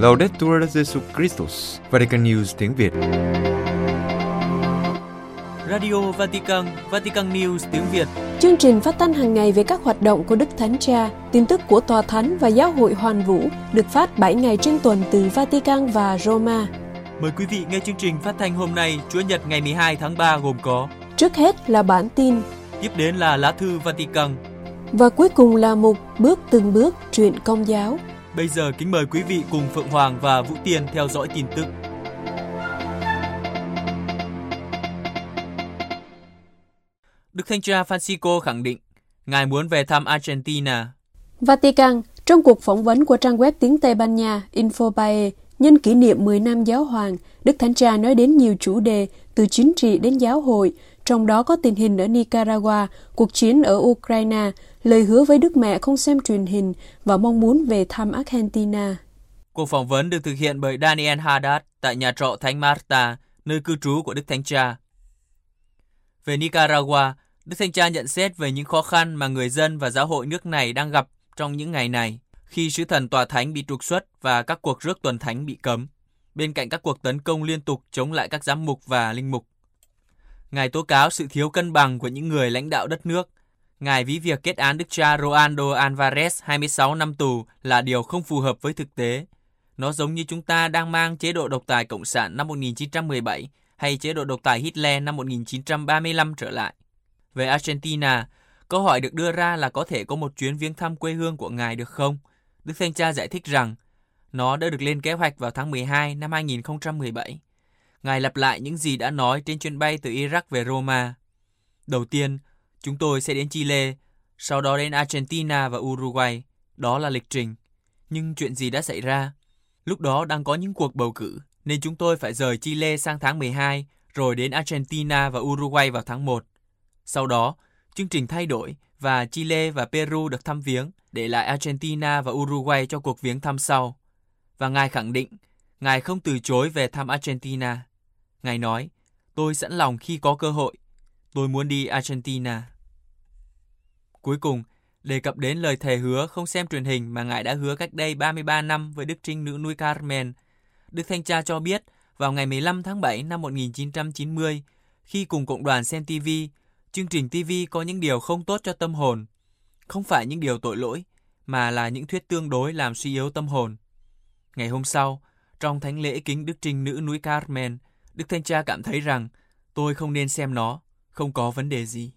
Laudetur Jesus Christus, Vatican News tiếng Việt. Radio Vatican, Vatican News tiếng Việt. Chương trình phát thanh hàng ngày về các hoạt động của Đức Thánh Cha, tin tức của Tòa Thánh và Giáo hội Hoàn Vũ được phát 7 ngày trên tuần từ Vatican và Roma. Mời quý vị nghe chương trình phát thanh hôm nay, Chúa Nhật ngày 12 tháng 3 gồm có Trước hết là bản tin, Tiếp đến là lá thư Vatican. và cuối cùng là mục Bước từng bước truyện công giáo. Bây giờ kính mời quý vị cùng Phượng Hoàng và Vũ Tiên theo dõi tin tức. Đức Thanh tra Francisco khẳng định Ngài muốn về thăm Argentina. Vatican, trong cuộc phỏng vấn của trang web tiếng Tây Ban Nha Infobae nhân kỷ niệm 10 năm giáo hoàng, Đức Thánh Cha nói đến nhiều chủ đề từ chính trị đến giáo hội, trong đó có tình hình ở Nicaragua, cuộc chiến ở Ukraine, lời hứa với Đức Mẹ không xem truyền hình và mong muốn về thăm Argentina. Cuộc phỏng vấn được thực hiện bởi Daniel Haddad tại nhà trọ Thánh Marta, nơi cư trú của Đức Thánh Cha. Về Nicaragua, Đức Thánh Cha nhận xét về những khó khăn mà người dân và giáo hội nước này đang gặp trong những ngày này, khi sứ thần tòa thánh bị trục xuất và các cuộc rước tuần thánh bị cấm, bên cạnh các cuộc tấn công liên tục chống lại các giám mục và linh mục. Ngài tố cáo sự thiếu cân bằng của những người lãnh đạo đất nước. Ngài ví việc kết án đức cha Rolando Alvarez 26 năm tù là điều không phù hợp với thực tế. Nó giống như chúng ta đang mang chế độ độc tài Cộng sản năm 1917 hay chế độ độc tài Hitler năm 1935 trở lại. Về Argentina, câu hỏi được đưa ra là có thể có một chuyến viếng thăm quê hương của ngài được không? Đức Thanh Cha giải thích rằng nó đã được lên kế hoạch vào tháng 12 năm 2017. Ngài lặp lại những gì đã nói trên chuyến bay từ Iraq về Roma. Đầu tiên, chúng tôi sẽ đến Chile, sau đó đến Argentina và Uruguay. Đó là lịch trình. Nhưng chuyện gì đã xảy ra? Lúc đó đang có những cuộc bầu cử, nên chúng tôi phải rời Chile sang tháng 12, rồi đến Argentina và Uruguay vào tháng 1. Sau đó, chương trình thay đổi và Chile và Peru được thăm viếng, để lại Argentina và Uruguay cho cuộc viếng thăm sau. Và Ngài khẳng định, Ngài không từ chối về thăm Argentina. Ngài nói, tôi sẵn lòng khi có cơ hội. Tôi muốn đi Argentina. Cuối cùng, đề cập đến lời thề hứa không xem truyền hình mà Ngài đã hứa cách đây 33 năm với Đức Trinh Nữ Núi Carmen. Đức Thanh Cha cho biết, vào ngày 15 tháng 7 năm 1990, khi cùng cộng đoàn xem TV, chương trình TV có những điều không tốt cho tâm hồn. Không phải những điều tội lỗi, mà là những thuyết tương đối làm suy yếu tâm hồn. Ngày hôm sau, trong thánh lễ kính Đức Trinh Nữ Núi Carmen, Đức Thanh Cha cảm thấy rằng tôi không nên xem nó, không có vấn đề gì.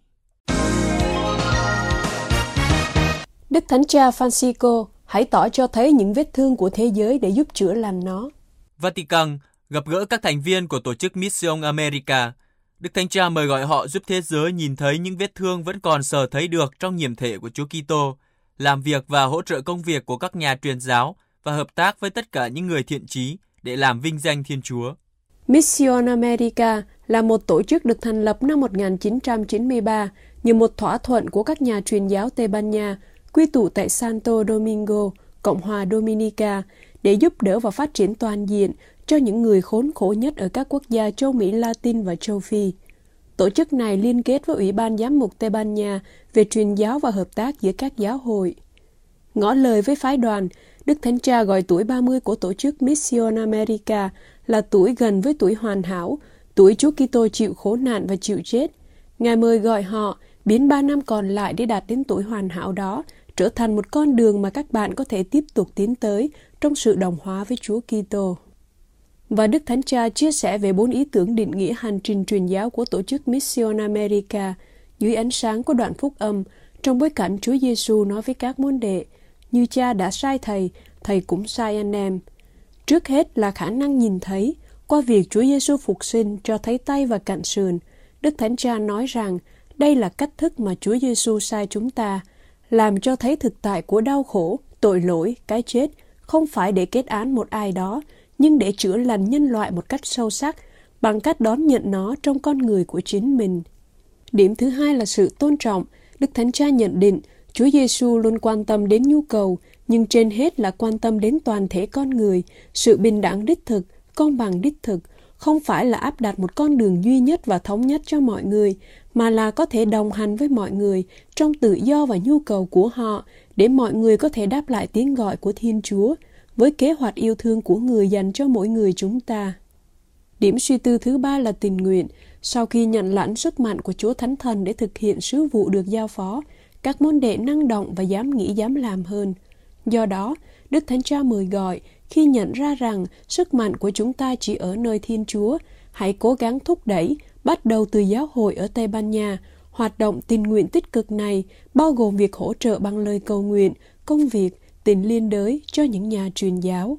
Đức Thánh Cha Francisco hãy tỏ cho thấy những vết thương của thế giới để giúp chữa lành nó. Vatican gặp gỡ các thành viên của tổ chức Mission America. Đức Thánh Cha mời gọi họ giúp thế giới nhìn thấy những vết thương vẫn còn sờ thấy được trong nhiệm thể của Chúa Kitô, làm việc và hỗ trợ công việc của các nhà truyền giáo và hợp tác với tất cả những người thiện trí để làm vinh danh Thiên Chúa. Mission America là một tổ chức được thành lập năm 1993 như một thỏa thuận của các nhà truyền giáo Tây Ban Nha quy tụ tại Santo Domingo, Cộng hòa Dominica để giúp đỡ và phát triển toàn diện cho những người khốn khổ nhất ở các quốc gia châu Mỹ Latin và châu Phi. Tổ chức này liên kết với Ủy ban Giám mục Tây Ban Nha về truyền giáo và hợp tác giữa các giáo hội. Ngỏ lời với phái đoàn, Đức Thánh Cha gọi tuổi 30 của tổ chức Mission America là tuổi gần với tuổi hoàn hảo, tuổi Chúa Kitô chịu khổ nạn và chịu chết. Ngài mời gọi họ biến ba năm còn lại để đạt đến tuổi hoàn hảo đó, trở thành một con đường mà các bạn có thể tiếp tục tiến tới trong sự đồng hóa với Chúa Kitô. Và Đức Thánh Cha chia sẻ về bốn ý tưởng định nghĩa hành trình truyền giáo của tổ chức Mission America dưới ánh sáng của đoạn phúc âm trong bối cảnh Chúa Giêsu nói với các môn đệ như cha đã sai thầy, thầy cũng sai anh em. Trước hết là khả năng nhìn thấy, qua việc Chúa Giêsu phục sinh cho thấy tay và cạnh sườn. Đức Thánh Cha nói rằng đây là cách thức mà Chúa Giêsu sai chúng ta, làm cho thấy thực tại của đau khổ, tội lỗi, cái chết, không phải để kết án một ai đó, nhưng để chữa lành nhân loại một cách sâu sắc, bằng cách đón nhận nó trong con người của chính mình. Điểm thứ hai là sự tôn trọng. Đức Thánh Cha nhận định Chúa Giêsu luôn quan tâm đến nhu cầu, nhưng trên hết là quan tâm đến toàn thể con người, sự bình đẳng đích thực, công bằng đích thực, không phải là áp đặt một con đường duy nhất và thống nhất cho mọi người, mà là có thể đồng hành với mọi người trong tự do và nhu cầu của họ để mọi người có thể đáp lại tiếng gọi của Thiên Chúa với kế hoạch yêu thương của người dành cho mỗi người chúng ta. Điểm suy tư thứ ba là tình nguyện. Sau khi nhận lãnh sức mạnh của Chúa Thánh Thần để thực hiện sứ vụ được giao phó, các môn đệ năng động và dám nghĩ dám làm hơn. Do đó, Đức Thánh Cha mời gọi khi nhận ra rằng sức mạnh của chúng ta chỉ ở nơi Thiên Chúa, hãy cố gắng thúc đẩy, bắt đầu từ giáo hội ở Tây Ban Nha. Hoạt động tình nguyện tích cực này bao gồm việc hỗ trợ bằng lời cầu nguyện, công việc, tình liên đới cho những nhà truyền giáo.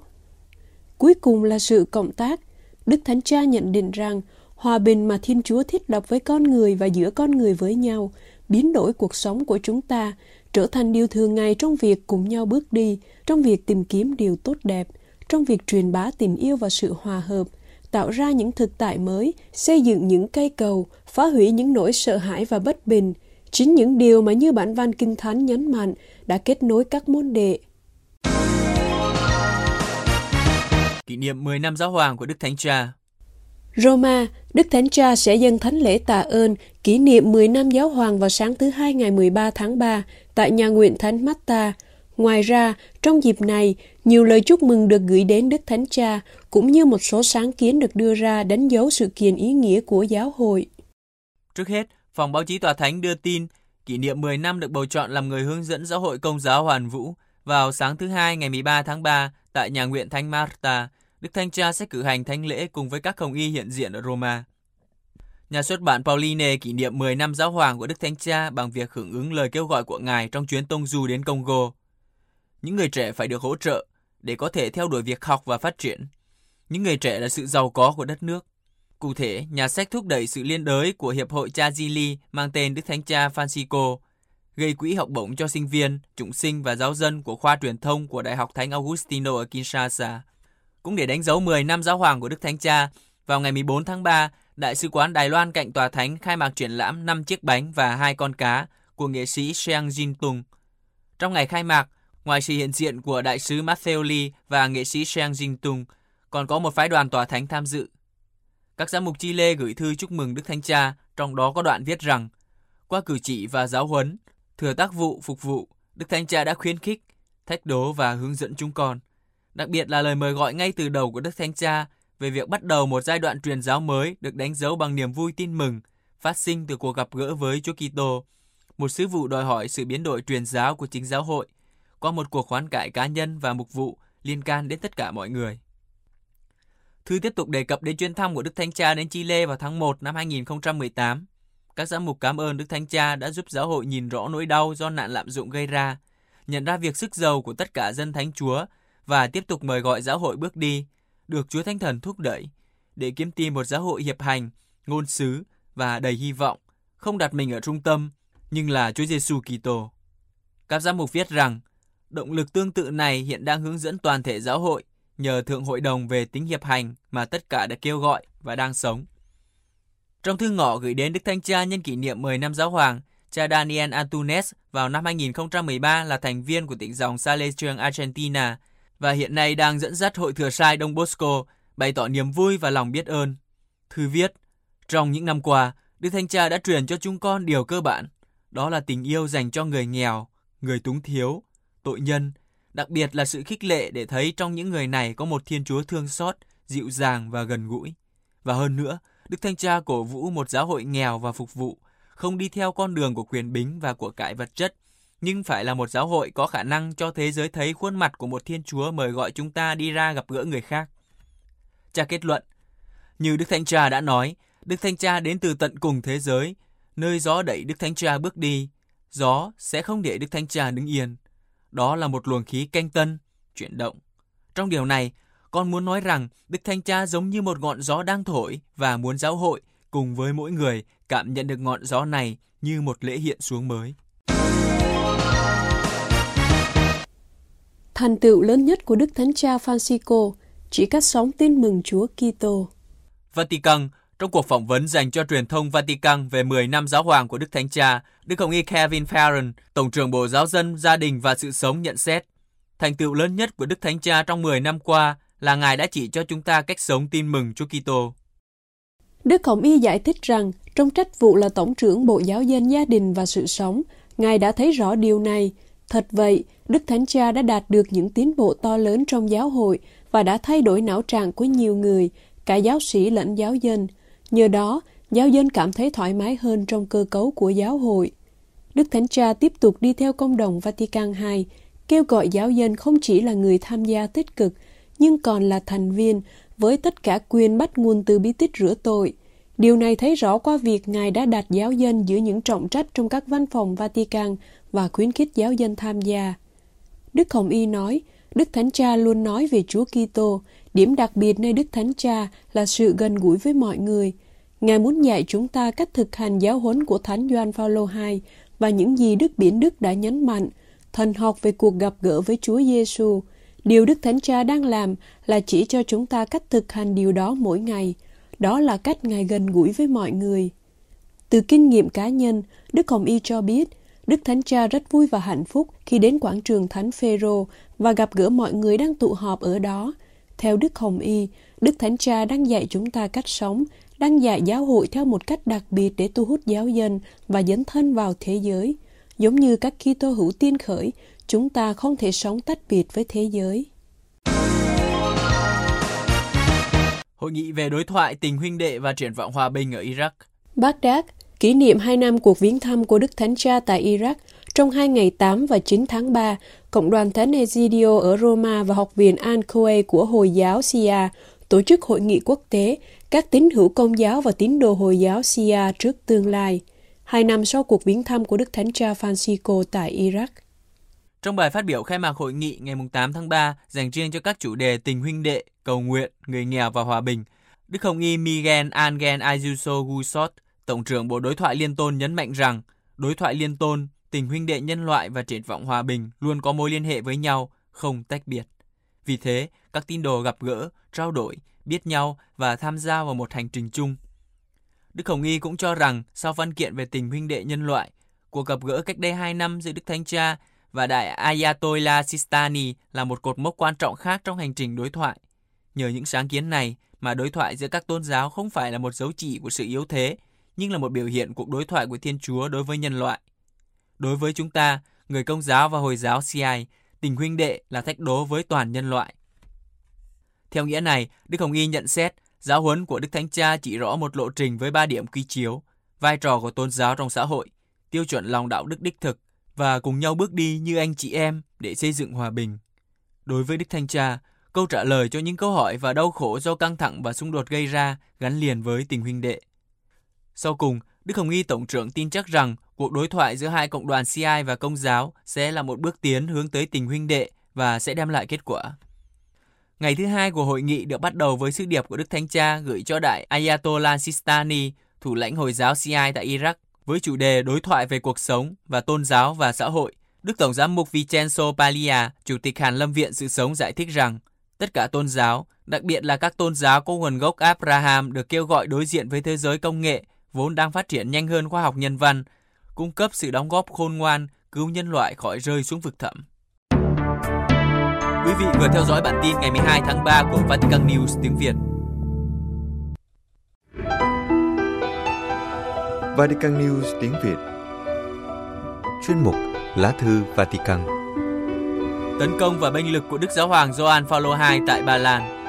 Cuối cùng là sự cộng tác. Đức Thánh Cha nhận định rằng hòa bình mà Thiên Chúa thiết lập với con người và giữa con người với nhau biến đổi cuộc sống của chúng ta trở thành điều thường ngày trong việc cùng nhau bước đi, trong việc tìm kiếm điều tốt đẹp, trong việc truyền bá tình yêu và sự hòa hợp, tạo ra những thực tại mới, xây dựng những cây cầu, phá hủy những nỗi sợ hãi và bất bình. Chính những điều mà như bản văn Kinh Thánh nhấn mạnh đã kết nối các môn đệ. Kỷ niệm 10 năm giáo hoàng của Đức Thánh Cha Roma, Đức Thánh Cha sẽ dâng thánh lễ tạ ơn kỷ niệm 10 năm giáo hoàng vào sáng thứ hai ngày 13 tháng 3 tại nhà nguyện Thánh Matta. Ngoài ra, trong dịp này, nhiều lời chúc mừng được gửi đến Đức Thánh Cha, cũng như một số sáng kiến được đưa ra đánh dấu sự kiện ý nghĩa của giáo hội. Trước hết, Phòng báo chí Tòa Thánh đưa tin kỷ niệm 10 năm được bầu chọn làm người hướng dẫn giáo hội công giáo Hoàn Vũ vào sáng thứ hai ngày 13 tháng 3 tại nhà nguyện Thánh Marta, Đức Thánh Cha sẽ cử hành thánh lễ cùng với các hồng y hiện diện ở Roma. Nhà xuất bản Pauline kỷ niệm 10 năm giáo hoàng của Đức Thánh Cha bằng việc hưởng ứng lời kêu gọi của Ngài trong chuyến tông du đến Congo. Những người trẻ phải được hỗ trợ để có thể theo đuổi việc học và phát triển. Những người trẻ là sự giàu có của đất nước. Cụ thể, nhà sách thúc đẩy sự liên đới của Hiệp hội Cha Gili mang tên Đức Thánh Cha Francisco, gây quỹ học bổng cho sinh viên, chủng sinh và giáo dân của khoa truyền thông của Đại học Thánh Augustino ở Kinshasa. Cũng để đánh dấu 10 năm giáo hoàng của Đức Thánh Cha, vào ngày 14 tháng 3, Đại sứ quán Đài Loan cạnh tòa thánh khai mạc triển lãm 5 chiếc bánh và hai con cá của nghệ sĩ Seang Jin Tung. Trong ngày khai mạc, ngoài sự hiện diện của đại sứ Matthew Lee và nghệ sĩ Shang Jin Tung, còn có một phái đoàn tòa thánh tham dự. Các giám mục Chile gửi thư chúc mừng Đức Thánh Cha, trong đó có đoạn viết rằng, qua cử chỉ và giáo huấn, thừa tác vụ phục vụ, Đức Thánh Cha đã khuyến khích, thách đố và hướng dẫn chúng con. Đặc biệt là lời mời gọi ngay từ đầu của Đức Thánh Cha về việc bắt đầu một giai đoạn truyền giáo mới được đánh dấu bằng niềm vui tin mừng, phát sinh từ cuộc gặp gỡ với Chúa Kitô, một sứ vụ đòi hỏi sự biến đổi truyền giáo của chính giáo hội qua một cuộc khoán cải cá nhân và mục vụ liên can đến tất cả mọi người. Thư tiếp tục đề cập đến chuyến thăm của Đức Thánh Cha đến Chile vào tháng 1 năm 2018. Các giám mục cảm ơn Đức Thánh Cha đã giúp giáo hội nhìn rõ nỗi đau do nạn lạm dụng gây ra, nhận ra việc sức giàu của tất cả dân Thánh Chúa và tiếp tục mời gọi giáo hội bước đi, được Chúa Thánh Thần thúc đẩy để kiếm tìm một giáo hội hiệp hành, ngôn sứ và đầy hy vọng, không đặt mình ở trung tâm, nhưng là Chúa Giêsu Kitô. Các giám mục viết rằng, động lực tương tự này hiện đang hướng dẫn toàn thể giáo hội nhờ Thượng Hội đồng về tính hiệp hành mà tất cả đã kêu gọi và đang sống. Trong thư ngỏ gửi đến Đức Thánh Cha nhân kỷ niệm 10 năm giáo hoàng, cha Daniel Antunes vào năm 2013 là thành viên của tỉnh dòng Salesian Argentina và hiện nay đang dẫn dắt Hội Thừa Sai Đông Bosco bày tỏ niềm vui và lòng biết ơn. Thư viết, trong những năm qua, Đức Thánh Cha đã truyền cho chúng con điều cơ bản, đó là tình yêu dành cho người nghèo, người túng thiếu, tội nhân, đặc biệt là sự khích lệ để thấy trong những người này có một Thiên Chúa thương xót, dịu dàng và gần gũi. Và hơn nữa, Đức Thánh Cha cổ vũ một giáo hội nghèo và phục vụ, không đi theo con đường của quyền bính và của cải vật chất, nhưng phải là một giáo hội có khả năng cho thế giới thấy khuôn mặt của một Thiên Chúa mời gọi chúng ta đi ra gặp gỡ người khác. Cha kết luận, như Đức Thánh Cha đã nói, Đức Thánh Cha đến từ tận cùng thế giới, nơi gió đẩy Đức Thánh Cha bước đi, gió sẽ không để Đức Thánh Cha đứng yên. Đó là một luồng khí canh tân, chuyển động. Trong điều này, con muốn nói rằng Đức Thánh Cha giống như một ngọn gió đang thổi và muốn giáo hội cùng với mỗi người cảm nhận được ngọn gió này như một lễ hiện xuống mới. Thành tựu lớn nhất của Đức Thánh Cha Francisco chỉ cách sống tin mừng Chúa Kitô. Vatican trong cuộc phỏng vấn dành cho truyền thông Vatican về 10 năm giáo hoàng của Đức Thánh Cha, Đức Hồng Y Kevin Farron, Tổng trưởng Bộ Giáo dân, Gia đình và Sự sống nhận xét, thành tựu lớn nhất của Đức Thánh Cha trong 10 năm qua là Ngài đã chỉ cho chúng ta cách sống tin mừng Chúa Kitô. Đức Hồng Y giải thích rằng, trong trách vụ là Tổng trưởng Bộ Giáo dân Gia đình và Sự sống, Ngài đã thấy rõ điều này, Thật vậy, Đức Thánh Cha đã đạt được những tiến bộ to lớn trong giáo hội và đã thay đổi não trạng của nhiều người, cả giáo sĩ lẫn giáo dân. Nhờ đó, giáo dân cảm thấy thoải mái hơn trong cơ cấu của giáo hội. Đức Thánh Cha tiếp tục đi theo công đồng Vatican II, kêu gọi giáo dân không chỉ là người tham gia tích cực, nhưng còn là thành viên với tất cả quyền bắt nguồn từ bí tích rửa tội. Điều này thấy rõ qua việc Ngài đã đặt giáo dân giữa những trọng trách trong các văn phòng Vatican và khuyến khích giáo dân tham gia. Đức Hồng Y nói, Đức Thánh Cha luôn nói về Chúa Kitô, điểm đặc biệt nơi Đức Thánh Cha là sự gần gũi với mọi người. Ngài muốn dạy chúng ta cách thực hành giáo huấn của Thánh Gioan Phaolô II và những gì Đức Biển Đức đã nhấn mạnh, thần học về cuộc gặp gỡ với Chúa Giêsu. Điều Đức Thánh Cha đang làm là chỉ cho chúng ta cách thực hành điều đó mỗi ngày. Đó là cách Ngài gần gũi với mọi người. Từ kinh nghiệm cá nhân, Đức Hồng Y cho biết, Đức Thánh Cha rất vui và hạnh phúc khi đến quảng trường Thánh Phêrô và gặp gỡ mọi người đang tụ họp ở đó. Theo Đức Hồng Y, Đức Thánh Cha đang dạy chúng ta cách sống, đang dạy giáo hội theo một cách đặc biệt để thu hút giáo dân và dấn thân vào thế giới. Giống như các Kitô hữu tiên khởi, chúng ta không thể sống tách biệt với thế giới. Hội nghị về đối thoại tình huynh đệ và triển vọng hòa bình ở Iraq. Baghdad, kỷ niệm 2 năm cuộc viếng thăm của Đức Thánh Cha tại Iraq, trong hai ngày 8 và 9 tháng 3, Cộng đoàn Thánh Egidio ở Roma và Học viện Al của Hồi giáo Sia tổ chức hội nghị quốc tế các tín hữu công giáo và tín đồ Hồi giáo Sia trước tương lai, hai năm sau cuộc viếng thăm của Đức Thánh Cha Francisco tại Iraq. Trong bài phát biểu khai mạc hội nghị ngày 8 tháng 3 dành riêng cho các chủ đề tình huynh đệ, cầu nguyện, người nghèo và hòa bình, Đức Hồng Y Miguel Angel Ayuso Gusot, Tổng trưởng Bộ Đối thoại Liên Tôn nhấn mạnh rằng đối thoại liên tôn, tình huynh đệ nhân loại và triển vọng hòa bình luôn có mối liên hệ với nhau, không tách biệt. Vì thế, các tín đồ gặp gỡ, trao đổi, biết nhau và tham gia vào một hành trình chung. Đức Hồng Y cũng cho rằng sau văn kiện về tình huynh đệ nhân loại, cuộc gặp gỡ cách đây 2 năm giữa Đức Thánh Cha và Đại Ayatollah Sistani là một cột mốc quan trọng khác trong hành trình đối thoại. Nhờ những sáng kiến này mà đối thoại giữa các tôn giáo không phải là một dấu chỉ của sự yếu thế, nhưng là một biểu hiện cuộc đối thoại của Thiên Chúa đối với nhân loại. Đối với chúng ta, người công giáo và Hồi giáo CI, tình huynh đệ là thách đố với toàn nhân loại. Theo nghĩa này, Đức Hồng Y nhận xét giáo huấn của Đức Thánh Cha chỉ rõ một lộ trình với ba điểm quy chiếu, vai trò của tôn giáo trong xã hội, tiêu chuẩn lòng đạo đức đích thực và cùng nhau bước đi như anh chị em để xây dựng hòa bình. Đối với Đức Thánh Cha, câu trả lời cho những câu hỏi và đau khổ do căng thẳng và xung đột gây ra gắn liền với tình huynh đệ. Sau cùng, Đức Hồng Y Tổng trưởng tin chắc rằng cuộc đối thoại giữa hai cộng đoàn CI và công giáo sẽ là một bước tiến hướng tới tình huynh đệ và sẽ đem lại kết quả. Ngày thứ hai của hội nghị được bắt đầu với sứ điệp của Đức Thánh Cha gửi cho đại Ayatollah Sistani, thủ lãnh Hồi giáo cia tại Iraq, với chủ đề đối thoại về cuộc sống và tôn giáo và xã hội. Đức Tổng giám mục Vincenzo Paglia, Chủ tịch Hàn Lâm Viện Sự Sống giải thích rằng, tất cả tôn giáo, đặc biệt là các tôn giáo có nguồn gốc Abraham được kêu gọi đối diện với thế giới công nghệ vốn đang phát triển nhanh hơn khoa học nhân văn, cung cấp sự đóng góp khôn ngoan cứu nhân loại khỏi rơi xuống vực thẳm. Quý vị vừa theo dõi bản tin ngày 12 tháng 3 của Vatican News tiếng Việt. Vatican News tiếng Việt. Chuyên mục Lá thư Vatican. Tấn công và bênh lực của Đức Giáo hoàng Gioan Phaolô II tại Ba Lan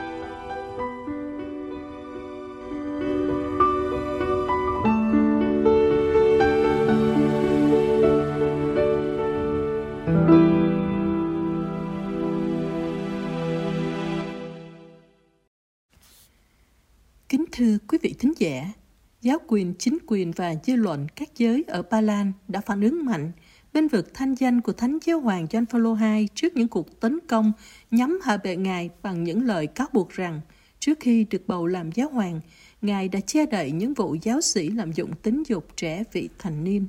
giáo quyền, chính quyền và dư luận các giới ở Ba Lan đã phản ứng mạnh bên vực thanh danh của Thánh Giáo Hoàng John Paul II trước những cuộc tấn công nhắm hạ bệ Ngài bằng những lời cáo buộc rằng trước khi được bầu làm giáo hoàng, Ngài đã che đậy những vụ giáo sĩ lạm dụng tính dục trẻ vị thành niên.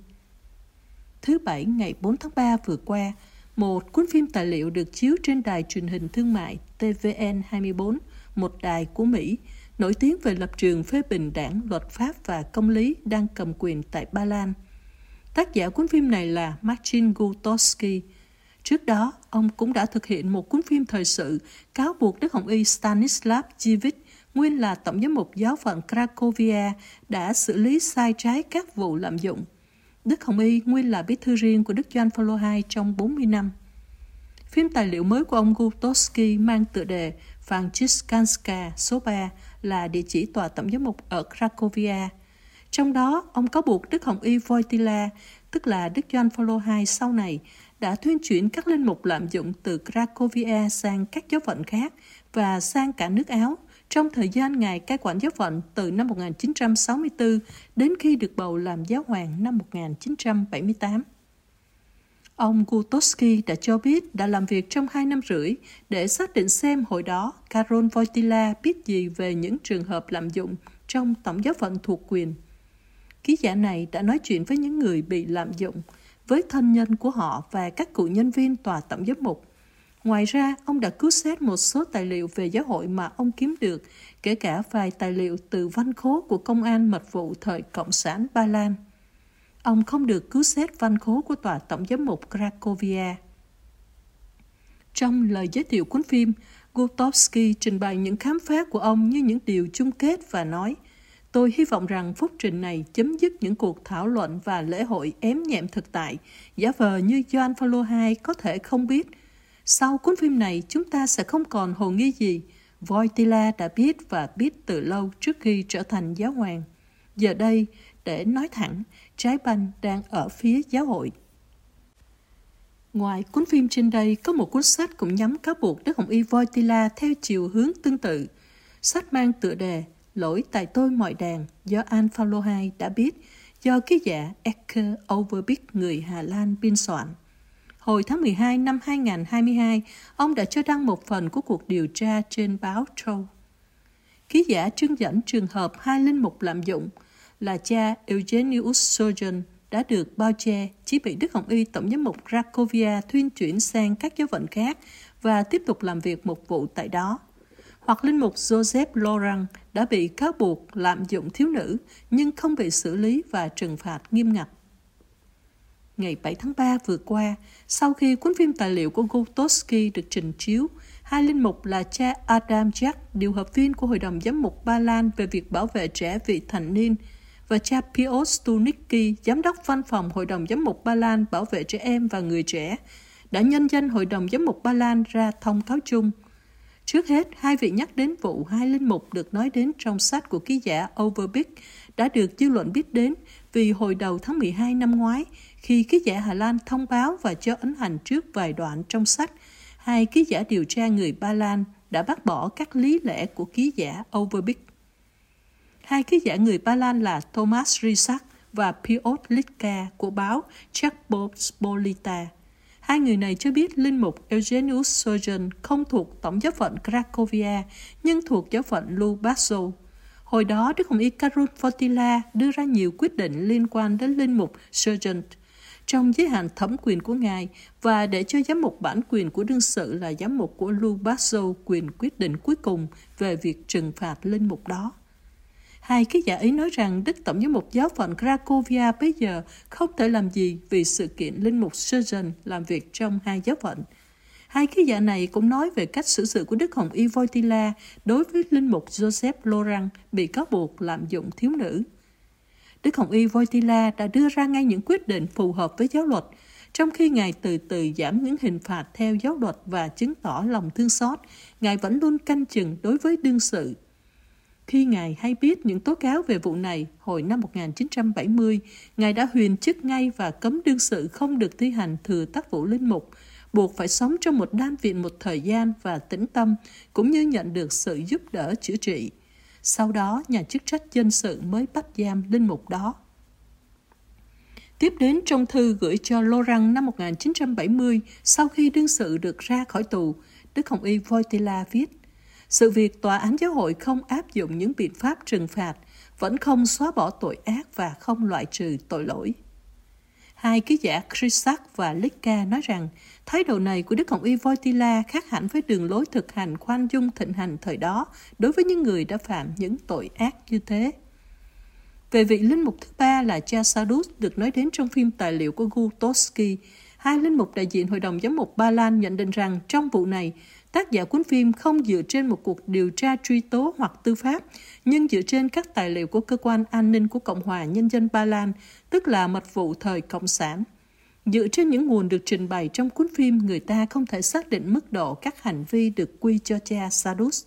Thứ Bảy ngày 4 tháng 3 vừa qua, một cuốn phim tài liệu được chiếu trên đài truyền hình thương mại TVN 24, một đài của Mỹ, nổi tiếng về lập trường phê bình đảng luật pháp và công lý đang cầm quyền tại Ba Lan. Tác giả cuốn phim này là Marcin Gutowski. Trước đó, ông cũng đã thực hiện một cuốn phim thời sự cáo buộc Đức Hồng Y Stanislav Jivic, nguyên là tổng giám mục giáo phận Cracovia, đã xử lý sai trái các vụ lạm dụng. Đức Hồng Y nguyên là bí thư riêng của Đức Gioan Phaolô II trong 40 năm. Phim tài liệu mới của ông Gutowski mang tựa đề Franciszkanska số 3 là địa chỉ tòa tổng giám mục ở Cracovia. Trong đó, ông có buộc Đức Hồng Y Wojtyla, tức là Đức Gioan Phaolô II sau này, đã thuyên chuyển các linh mục lạm dụng từ Cracovia sang các giáo phận khác và sang cả nước Áo trong thời gian Ngài cai quản giáo phận từ năm 1964 đến khi được bầu làm giáo hoàng năm 1978. Ông Gutowski đã cho biết đã làm việc trong hai năm rưỡi để xác định xem hồi đó Karol Wojtyla biết gì về những trường hợp lạm dụng trong tổng giáo phận thuộc quyền. Ký giả này đã nói chuyện với những người bị lạm dụng, với thân nhân của họ và các cựu nhân viên tòa tổng giám mục. Ngoài ra, ông đã cứu xét một số tài liệu về giáo hội mà ông kiếm được, kể cả vài tài liệu từ văn khố của công an mật vụ thời Cộng sản Ba Lan. Ông không được cứu xét văn khố của tòa tổng giám mục Cracovia. Trong lời giới thiệu cuốn phim, Gutowski trình bày những khám phá của ông như những điều chung kết và nói Tôi hy vọng rằng phúc trình này chấm dứt những cuộc thảo luận và lễ hội ém nhẹm thực tại, giả vờ như Joan Paulo II có thể không biết. Sau cuốn phim này, chúng ta sẽ không còn hồ nghi gì. Voitila đã biết và biết từ lâu trước khi trở thành giáo hoàng. Giờ đây, để nói thẳng, trái banh đang ở phía giáo hội. Ngoài cuốn phim trên đây, có một cuốn sách cũng nhắm cáo buộc Đức Hồng Y Voitila theo chiều hướng tương tự. Sách mang tựa đề Lỗi tại tôi mọi đàn do An Paulo II đã biết do ký giả Ecker Overbeek người Hà Lan biên soạn. Hồi tháng 12 năm 2022, ông đã cho đăng một phần của cuộc điều tra trên báo Troll. Ký giả trưng dẫn trường hợp hai linh mục lạm dụng là cha Eugenius Sojourn đã được bao che chỉ bị Đức Hồng Y Tổng giám mục Krakowia thuyên chuyển sang các giáo phận khác và tiếp tục làm việc một vụ tại đó hoặc linh mục Joseph Laurent đã bị cáo buộc lạm dụng thiếu nữ nhưng không bị xử lý và trừng phạt nghiêm ngặt. Ngày 7 tháng 3 vừa qua, sau khi cuốn phim tài liệu của Gutowski được trình chiếu, hai linh mục là cha Adam Jack, điều hợp viên của Hội đồng Giám mục Ba Lan về việc bảo vệ trẻ vị thành niên, và cha Piotr Stunicki, giám đốc văn phòng Hội đồng Giám mục Ba Lan bảo vệ trẻ em và người trẻ, đã nhân danh Hội đồng Giám mục Ba Lan ra thông cáo chung – Trước hết, hai vị nhắc đến vụ hai linh mục được nói đến trong sách của ký giả Overbeek đã được dư luận biết đến vì hồi đầu tháng 12 năm ngoái, khi ký giả Hà Lan thông báo và cho ấn hành trước vài đoạn trong sách, hai ký giả điều tra người Ba Lan đã bác bỏ các lý lẽ của ký giả Overbeek. Hai ký giả người Ba Lan là Thomas Risak và Piotr Litka của báo Czechpospolita Hai người này cho biết linh mục Eugenius Surgeon không thuộc tổng giáo phận Cracovia, nhưng thuộc giáo phận Lubaszo. Hồi đó, Đức Hồng Y Karol Fortila đưa ra nhiều quyết định liên quan đến linh mục Surgeon trong giới hạn thẩm quyền của Ngài và để cho giám mục bản quyền của đương sự là giám mục của Lubaszo quyền quyết định cuối cùng về việc trừng phạt linh mục đó. Hai ký giả ấy nói rằng Đức Tổng giám mục giáo phận Cracovia bây giờ không thể làm gì vì sự kiện Linh mục Surgeon làm việc trong hai giáo phận. Hai ký giả này cũng nói về cách xử sự của Đức Hồng Y Voitila đối với Linh mục Joseph Laurent bị cáo buộc lạm dụng thiếu nữ. Đức Hồng Y Voitila đã đưa ra ngay những quyết định phù hợp với giáo luật, trong khi Ngài từ từ giảm những hình phạt theo giáo luật và chứng tỏ lòng thương xót, Ngài vẫn luôn canh chừng đối với đương sự khi Ngài hay biết những tố cáo về vụ này hồi năm 1970, Ngài đã huyền chức ngay và cấm đương sự không được thi hành thừa tác vụ linh mục, buộc phải sống trong một đan viện một thời gian và tĩnh tâm, cũng như nhận được sự giúp đỡ chữa trị. Sau đó, nhà chức trách dân sự mới bắt giam linh mục đó. Tiếp đến trong thư gửi cho Laurent năm 1970, sau khi đương sự được ra khỏi tù, Đức Hồng Y Voitila viết sự việc tòa án giáo hội không áp dụng những biện pháp trừng phạt vẫn không xóa bỏ tội ác và không loại trừ tội lỗi. Hai ký giả Chrisak và Lika nói rằng thái độ này của Đức Hồng Y Voitila khác hẳn với đường lối thực hành khoan dung thịnh hành thời đó đối với những người đã phạm những tội ác như thế. Về vị linh mục thứ ba là cha Sadus được nói đến trong phim tài liệu của Gutowski, hai linh mục đại diện Hội đồng Giám mục Ba Lan nhận định rằng trong vụ này, tác giả cuốn phim không dựa trên một cuộc điều tra truy tố hoặc tư pháp, nhưng dựa trên các tài liệu của cơ quan an ninh của Cộng hòa Nhân dân Ba Lan, tức là mật vụ thời Cộng sản. Dựa trên những nguồn được trình bày trong cuốn phim, người ta không thể xác định mức độ các hành vi được quy cho cha Sadus.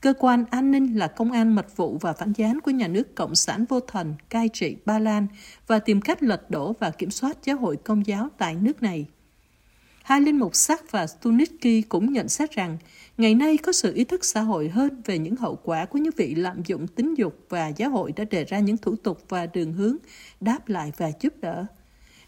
Cơ quan an ninh là công an mật vụ và phản gián của nhà nước Cộng sản vô thần cai trị Ba Lan và tìm cách lật đổ và kiểm soát giáo hội công giáo tại nước này. Hai linh mục Sắc và Stunicki cũng nhận xét rằng ngày nay có sự ý thức xã hội hơn về những hậu quả của những vị lạm dụng tính dục và giáo hội đã đề ra những thủ tục và đường hướng đáp lại và giúp đỡ.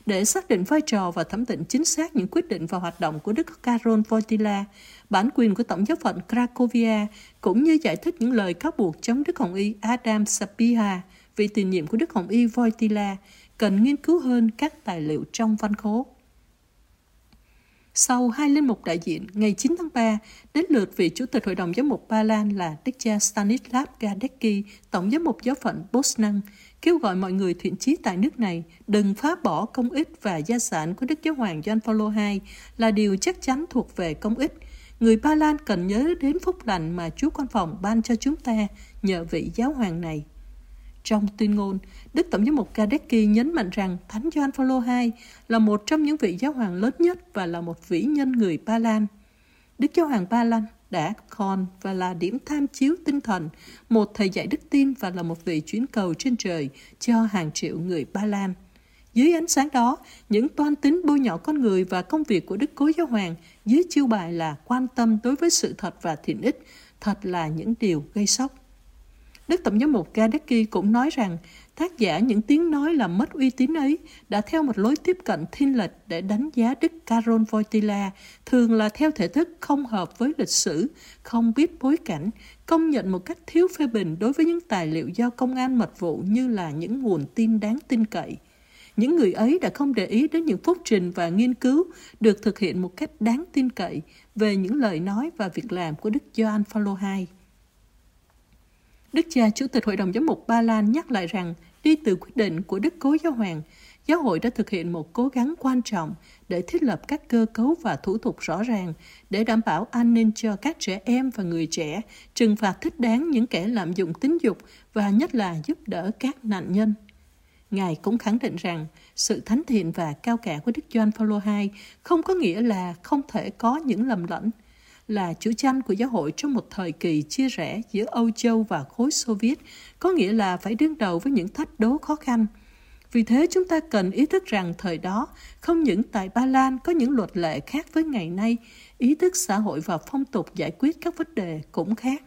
Để xác định vai trò và thẩm định chính xác những quyết định và hoạt động của Đức Karol Wojtyla, bản quyền của Tổng giáo phận Cracovia, cũng như giải thích những lời cáo buộc chống Đức Hồng Y Adam Sapiha, vị tiền nhiệm của Đức Hồng Y Wojtyla, cần nghiên cứu hơn các tài liệu trong văn khố. Sau hai linh mục đại diện, ngày 9 tháng 3, đến lượt vị Chủ tịch Hội đồng Giám mục Ba Lan là Đức cha Stanislav Gadecki, Tổng giám mục giáo phận Bosnan, kêu gọi mọi người thiện chí tại nước này đừng phá bỏ công ích và gia sản của Đức Giáo Hoàng John Paul II là điều chắc chắn thuộc về công ích. Người Ba Lan cần nhớ đến phúc lành mà Chúa Quan Phòng ban cho chúng ta nhờ vị giáo hoàng này. Trong tuyên ngôn, Đức Tổng giám mục Kadecki nhấn mạnh rằng Thánh Gioan Phaolô II là một trong những vị giáo hoàng lớn nhất và là một vĩ nhân người Ba Lan. Đức Giáo hoàng Ba Lan đã còn và là điểm tham chiếu tinh thần, một thầy dạy đức tin và là một vị chuyến cầu trên trời cho hàng triệu người Ba Lan. Dưới ánh sáng đó, những toan tính bôi nhọ con người và công việc của Đức Cố Giáo Hoàng dưới chiêu bài là quan tâm đối với sự thật và thiện ích, thật là những điều gây sốc. Đức Tổng giám mục Gadecki cũng nói rằng tác giả những tiếng nói làm mất uy tín ấy đã theo một lối tiếp cận thiên lệch để đánh giá Đức Karol Wojtyla, thường là theo thể thức không hợp với lịch sử, không biết bối cảnh, công nhận một cách thiếu phê bình đối với những tài liệu do công an mật vụ như là những nguồn tin đáng tin cậy. Những người ấy đã không để ý đến những phúc trình và nghiên cứu được thực hiện một cách đáng tin cậy về những lời nói và việc làm của Đức Gioan Phaolô II. Đức cha Chủ tịch Hội đồng Giám mục Ba Lan nhắc lại rằng, đi từ quyết định của Đức Cố Giáo Hoàng, giáo hội đã thực hiện một cố gắng quan trọng để thiết lập các cơ cấu và thủ tục rõ ràng để đảm bảo an ninh cho các trẻ em và người trẻ, trừng phạt thích đáng những kẻ lạm dụng tính dục và nhất là giúp đỡ các nạn nhân. Ngài cũng khẳng định rằng sự thánh thiện và cao cả của Đức Gioan Phaolô II không có nghĩa là không thể có những lầm lẫn, là chủ tranh của giáo hội trong một thời kỳ chia rẽ giữa Âu Châu và khối Xô Viết, có nghĩa là phải đương đầu với những thách đố khó khăn. Vì thế chúng ta cần ý thức rằng thời đó, không những tại Ba Lan có những luật lệ khác với ngày nay, ý thức xã hội và phong tục giải quyết các vấn đề cũng khác.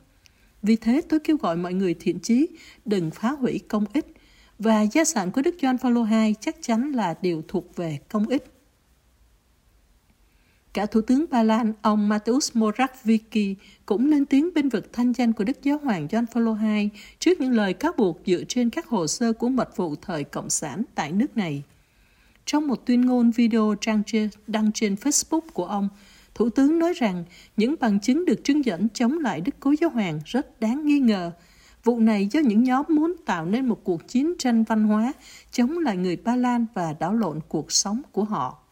Vì thế tôi kêu gọi mọi người thiện chí đừng phá hủy công ích và gia sản của Đức Gioan Phaolô II chắc chắn là điều thuộc về công ích. Cả Thủ tướng Ba Lan, ông Mateusz Morawiecki cũng lên tiếng bên vực thanh danh của Đức Giáo hoàng John Paul II trước những lời cáo buộc dựa trên các hồ sơ của mật vụ thời Cộng sản tại nước này. Trong một tuyên ngôn video trang trên, đăng trên Facebook của ông, Thủ tướng nói rằng những bằng chứng được trưng dẫn chống lại Đức Cố Giáo Hoàng rất đáng nghi ngờ. Vụ này do những nhóm muốn tạo nên một cuộc chiến tranh văn hóa chống lại người Ba Lan và đảo lộn cuộc sống của họ.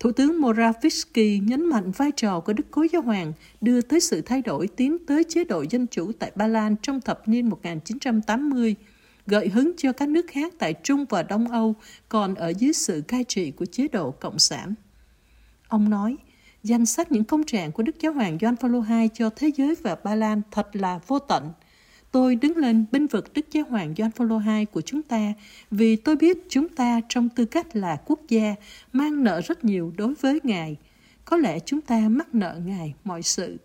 Thủ tướng Morawiecki nhấn mạnh vai trò của Đức Cố Giáo Hoàng đưa tới sự thay đổi tiến tới chế độ dân chủ tại Ba Lan trong thập niên 1980, gợi hứng cho các nước khác tại Trung và Đông Âu còn ở dưới sự cai trị của chế độ Cộng sản. Ông nói, danh sách những công trạng của Đức Giáo Hoàng Gioan Phaolô II cho thế giới và Ba Lan thật là vô tận – Tôi đứng lên binh vực Đức Giáo Hoàng Gioan Phaolô II của chúng ta vì tôi biết chúng ta trong tư cách là quốc gia mang nợ rất nhiều đối với Ngài. Có lẽ chúng ta mắc nợ Ngài mọi sự.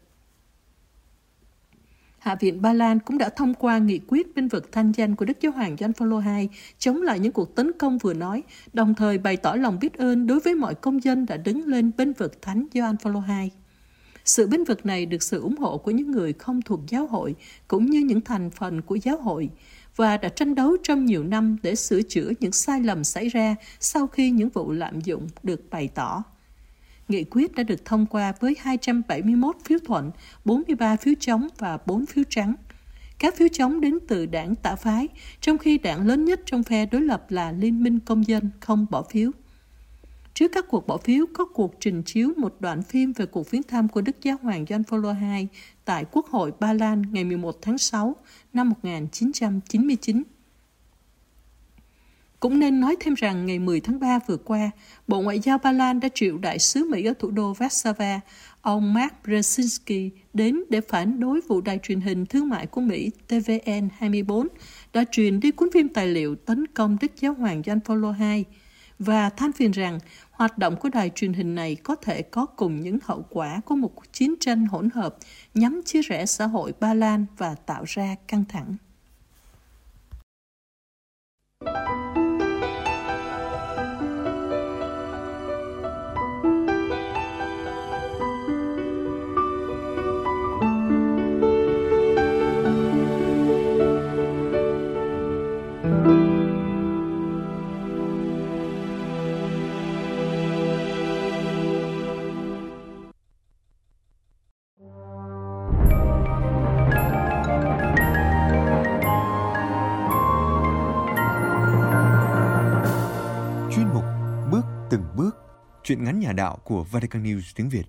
Hạ viện Ba Lan cũng đã thông qua nghị quyết binh vực thanh danh của Đức Giáo Hoàng Gioan Phaolô II chống lại những cuộc tấn công vừa nói, đồng thời bày tỏ lòng biết ơn đối với mọi công dân đã đứng lên binh vực Thánh Gioan Phaolô II. Sự binh vực này được sự ủng hộ của những người không thuộc giáo hội cũng như những thành phần của giáo hội và đã tranh đấu trong nhiều năm để sửa chữa những sai lầm xảy ra sau khi những vụ lạm dụng được bày tỏ. Nghị quyết đã được thông qua với 271 phiếu thuận, 43 phiếu chống và 4 phiếu trắng. Các phiếu chống đến từ đảng tả phái, trong khi đảng lớn nhất trong phe đối lập là Liên minh Công dân không bỏ phiếu. Trước các cuộc bỏ phiếu có cuộc trình chiếu một đoạn phim về cuộc viếng thăm của Đức Giáo hoàng John Paul II tại Quốc hội Ba Lan ngày 11 tháng 6 năm 1999. Cũng nên nói thêm rằng ngày 10 tháng 3 vừa qua, Bộ Ngoại giao Ba Lan đã triệu đại sứ Mỹ ở thủ đô Warsaw, ông Mark Brzezinski, đến để phản đối vụ đài truyền hình thương mại của Mỹ TVN24 đã truyền đi cuốn phim tài liệu tấn công Đức Giáo hoàng John Paul II và than phiền rằng hoạt động của đài truyền hình này có thể có cùng những hậu quả của một chiến tranh hỗn hợp nhắm chia rẽ xã hội Ba Lan và tạo ra căng thẳng. Chuyện ngắn nhà đạo của Vatican News tiếng Việt.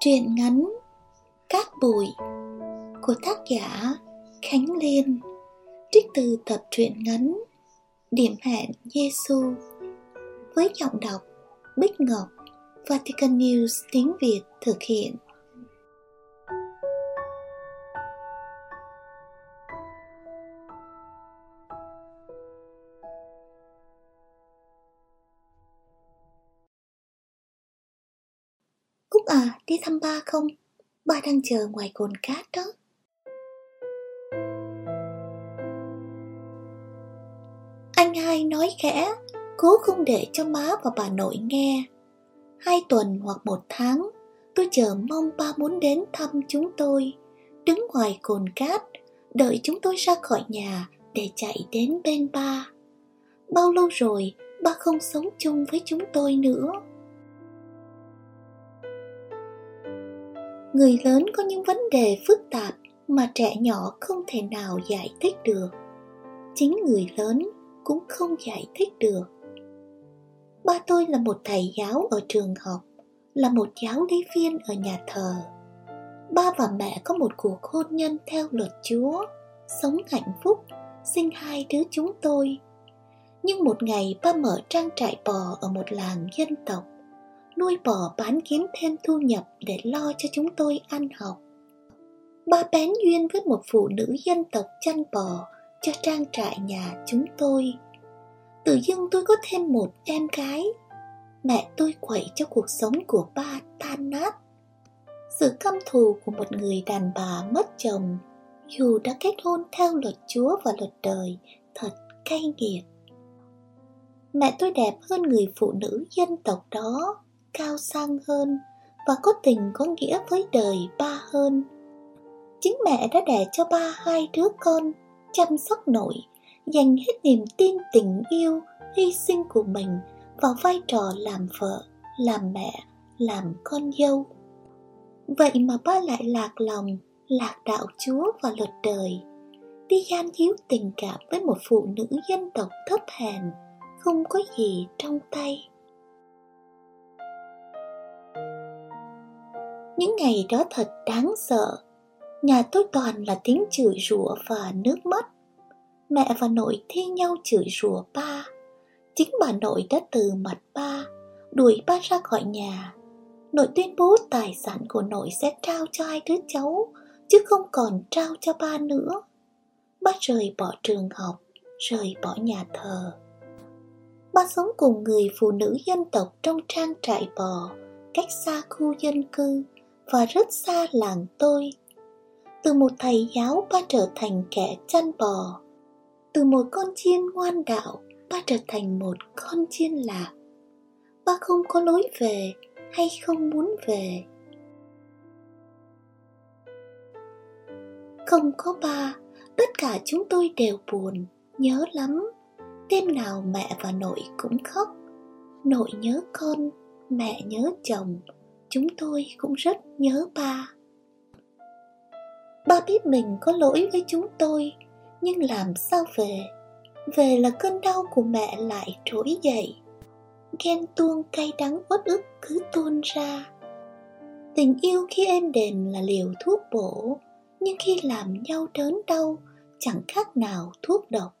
Truyện ngắn Cát bụi của tác giả Khánh Liên, trích từ tập truyện ngắn Điểm hẹn Giêsu với giọng đọc Bích Ngọc, Vatican News tiếng Việt thực hiện đi thăm ba không? Ba đang chờ ngoài cồn cát đó. Anh hai nói khẽ, cố không để cho má và bà nội nghe. Hai tuần hoặc một tháng, tôi chờ mong ba muốn đến thăm chúng tôi, đứng ngoài cồn cát, đợi chúng tôi ra khỏi nhà để chạy đến bên ba. Bao lâu rồi ba không sống chung với chúng tôi nữa. Người lớn có những vấn đề phức tạp mà trẻ nhỏ không thể nào giải thích được. Chính người lớn cũng không giải thích được. Ba tôi là một thầy giáo ở trường học, là một giáo lý viên ở nhà thờ. Ba và mẹ có một cuộc hôn nhân theo luật chúa, sống hạnh phúc, sinh hai đứa chúng tôi. Nhưng một ngày ba mở trang trại bò ở một làng dân tộc nuôi bò bán kiếm thêm thu nhập để lo cho chúng tôi ăn học. Ba bén duyên với một phụ nữ dân tộc chăn bò cho trang trại nhà chúng tôi. Tự dưng tôi có thêm một em gái. Mẹ tôi quậy cho cuộc sống của ba tan nát. Sự căm thù của một người đàn bà mất chồng, dù đã kết hôn theo luật Chúa và luật đời, thật cay nghiệt. Mẹ tôi đẹp hơn người phụ nữ dân tộc đó cao sang hơn và có tình có nghĩa với đời ba hơn. Chính mẹ đã đẻ cho ba hai đứa con, chăm sóc nội, dành hết niềm tin tình yêu, hy sinh của mình vào vai trò làm vợ, làm mẹ, làm con dâu. Vậy mà ba lại lạc lòng, lạc đạo Chúa và luật đời, đi gian díu tình cảm với một phụ nữ dân tộc thấp hèn, không có gì trong tay. Những ngày đó thật đáng sợ. Nhà tôi toàn là tiếng chửi rủa và nước mắt. Mẹ và nội thi nhau chửi rủa ba. Chính bà nội đã từ mặt ba, đuổi ba ra khỏi nhà. Nội tuyên bố tài sản của nội sẽ trao cho hai đứa cháu, chứ không còn trao cho ba nữa. Ba rời bỏ trường học, rời bỏ nhà thờ. Ba sống cùng người phụ nữ dân tộc trong trang trại bò, cách xa khu dân cư, và rất xa làng tôi. Từ một thầy giáo ba trở thành kẻ chăn bò. Từ một con chiên ngoan đạo ba trở thành một con chiên lạc. Ba không có lối về hay không muốn về. Không có ba, tất cả chúng tôi đều buồn, nhớ lắm. Đêm nào mẹ và nội cũng khóc. Nội nhớ con, mẹ nhớ chồng, chúng tôi cũng rất nhớ ba. Ba biết mình có lỗi với chúng tôi, Nhưng làm sao về? Về là cơn đau của mẹ lại trỗi dậy. Ghen tuông cay đắng uất ức cứ tuôn ra. Tình yêu khi êm đềm là liều thuốc bổ, Nhưng khi làm nhau đớn đau, Chẳng khác nào thuốc độc.